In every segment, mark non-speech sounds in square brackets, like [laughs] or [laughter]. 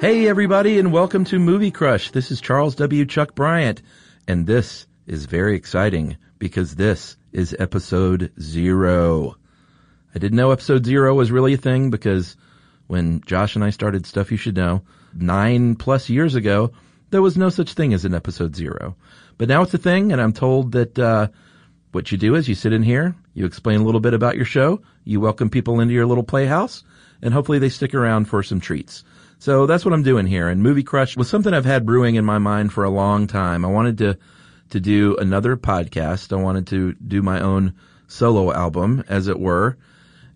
Hey, everybody, and welcome to Movie Crush. This is Charles W. Chuck Bryant, and this is very exciting because this is episode zero. I didn't know episode zero was really a thing because when Josh and I started Stuff You Should Know nine plus years ago, there was no such thing as an episode zero. But now it's a thing, and I'm told that uh, what you do is you sit in here, you explain a little bit about your show, you welcome people into your little playhouse, and hopefully they stick around for some treats. So that's what I'm doing here. And Movie Crush was something I've had brewing in my mind for a long time. I wanted to to do another podcast. I wanted to do my own solo album, as it were.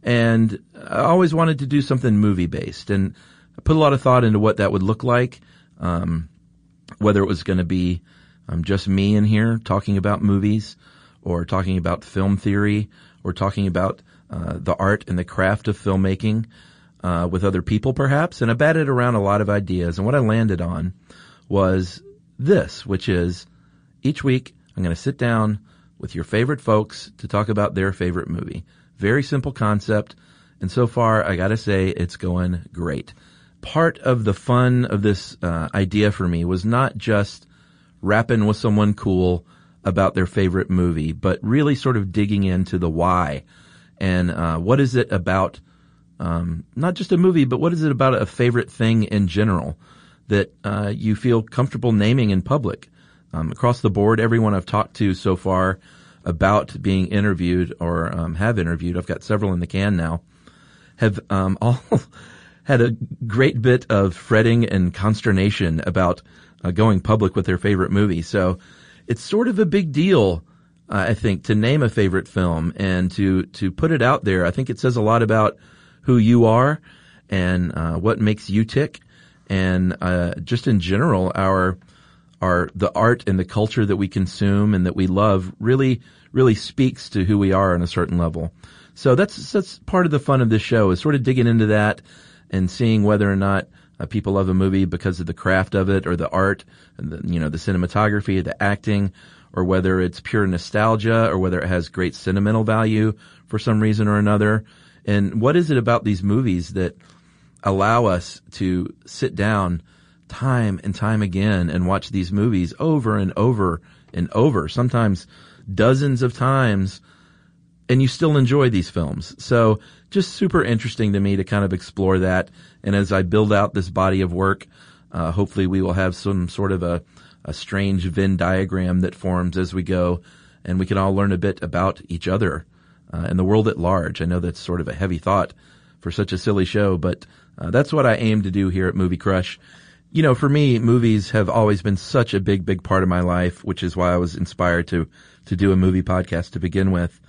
And I always wanted to do something movie based. And I put a lot of thought into what that would look like. Um, whether it was going to be um, just me in here talking about movies or talking about film theory or talking about uh, the art and the craft of filmmaking uh, with other people perhaps. And I batted around a lot of ideas. And what I landed on was this, which is each week I'm going to sit down with your favorite folks to talk about their favorite movie. Very simple concept. And so far, I got to say, it's going great. Part of the fun of this uh, idea for me was not just rapping with someone cool about their favorite movie, but really sort of digging into the why and uh, what is it about um, not just a movie, but what is it about a favorite thing in general that uh, you feel comfortable naming in public? Um, across the board, everyone I've talked to so far about being interviewed or um, have interviewed, I've got several in the can now, have um, [laughs] all had a great bit of fretting and consternation about uh, going public with their favorite movie. So it's sort of a big deal. Uh, I think to name a favorite film and to to put it out there, I think it says a lot about who you are and uh, what makes you tick, and uh, just in general, our our the art and the culture that we consume and that we love really really speaks to who we are on a certain level. So that's that's part of the fun of this show is sort of digging into that and seeing whether or not uh, people love a movie because of the craft of it or the art, and the, you know, the cinematography, the acting, or whether it's pure nostalgia or whether it has great sentimental value for some reason or another. And what is it about these movies that allow us to sit down time and time again and watch these movies over and over and over, sometimes dozens of times, and you still enjoy these films. So just super interesting to me to kind of explore that. And as I build out this body of work, uh, hopefully we will have some sort of a, a strange Venn diagram that forms as we go and we can all learn a bit about each other uh, and the world at large. I know that's sort of a heavy thought for such a silly show, but uh, that's what I aim to do here at Movie Crush. You know, for me, movies have always been such a big, big part of my life, which is why I was inspired to to do a movie podcast to begin with.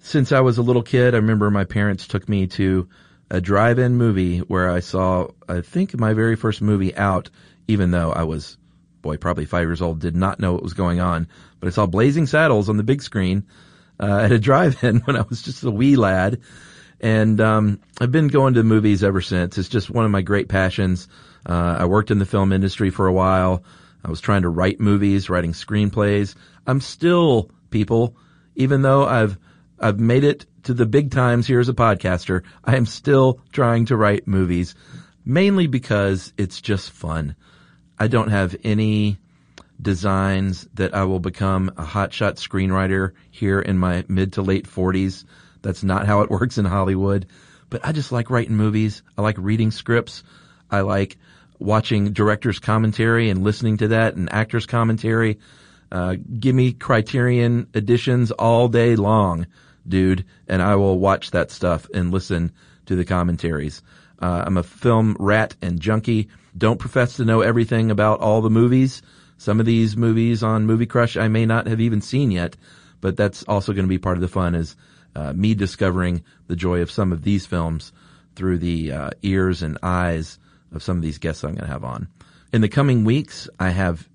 Since I was a little kid, I remember my parents took me to a drive-in movie where I saw, I think, my very first movie out, even though I was, boy, probably five years old, did not know what was going on. But I saw Blazing Saddles on the big screen uh, at a drive-in [laughs] when I was just a wee lad. And um, I've been going to movies ever since. It's just one of my great passions. Uh, I worked in the film industry for a while. I was trying to write movies, writing screenplays. I'm still people, even though I've I've made it to the big times here as a podcaster. I am still trying to write movies, mainly because it's just fun. I don't have any designs that I will become a hotshot screenwriter here in my mid to late 40s. That's not how it [laughs] works in Hollywood. But I just like writing movies. I like reading scripts. I like watching director's commentary and listening to that and actor's commentary. Uh, give me Criterion editions all day long, dude, and I will watch that stuff and listen to the commentaries. Uh, I'm a film rat and junkie. Don't profess to know everything about all the movies. Some of these movies on Movie Crush I may not have even seen yet, but that's also going to be part of the fun is uh, me discovering the joy of some of these films through the uh, ears and eyes of some of these guests I'm going to have on. In the coming weeks, I have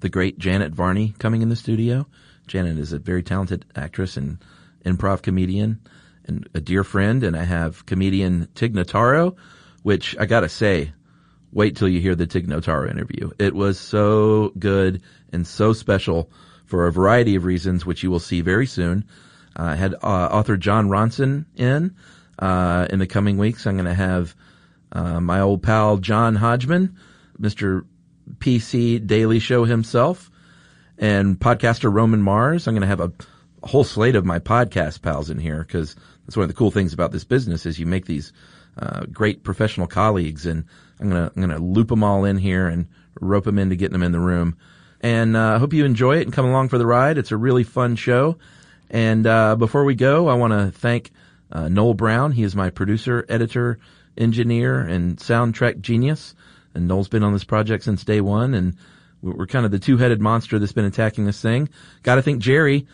the great Janet Varney coming in the studio. Janet is a very talented actress and improv comedian and a dear friend. And I have comedian Tig Notaro, which I gotta say, wait till you hear the Tig Notaro interview. It was so good and so special for a variety of reasons, which you will see very soon. Uh, I had uh, author Jon Ronson in. Uh, in the coming weeks, I'm going to have uh, my old pal John Hodgman, Mr. PC Daily Show himself, and podcaster Roman Mars. I'm going to have a, a whole slate of my podcast pals in here because that's one of the cool things about this business is you make these uh, great professional colleagues, and I'm gonna I'm gonna loop them all in here and rope them into getting them in the room. And I uh, hope you enjoy it and come along for the ride. It's a really fun show. And uh, before we go, I want to thank uh, Noel Brown. He is my producer, editor, engineer, and soundtrack genius. And Noel's been on this project since day one, and we're kind of the two-headed monster that's been attacking this thing. Got to thank Jerry,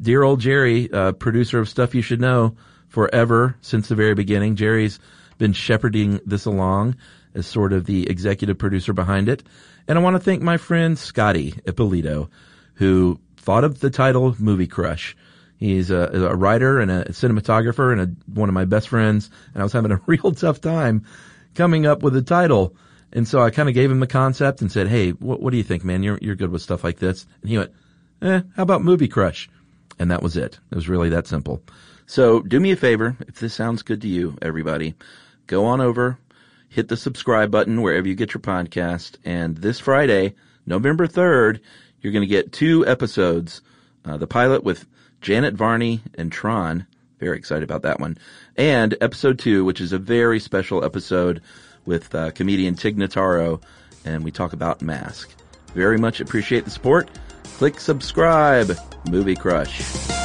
dear old Jerry, uh, producer of Stuff You Should Know, forever since the very beginning. Jerry's been shepherding this along as sort of the executive producer behind it. And I want to thank my friend Scotty Ippolito, who thought of the title Movie Crush. He's a, a writer and a cinematographer and a, one of my best friends. And I was having a [laughs] real tough time coming up with a title. And so I kind of gave him the concept and said, Hey, what, what do you think, man? You're, you're good with stuff like this. And he went, eh, how about Movie Crush? And that was it. It was really that simple. So do me a favor. If this sounds good to you, everybody, go on over, hit the subscribe button wherever you get your podcast. And this Friday, November 3rd, you're going to get two episodes. Uh, the pilot with Janet Varney and Tron. Very excited about that one. And episode two, which is a very special episode with uh, comedian Tig Notaro, and we talk about Mask. Very much appreciate the support. Click subscribe. Movie Crush.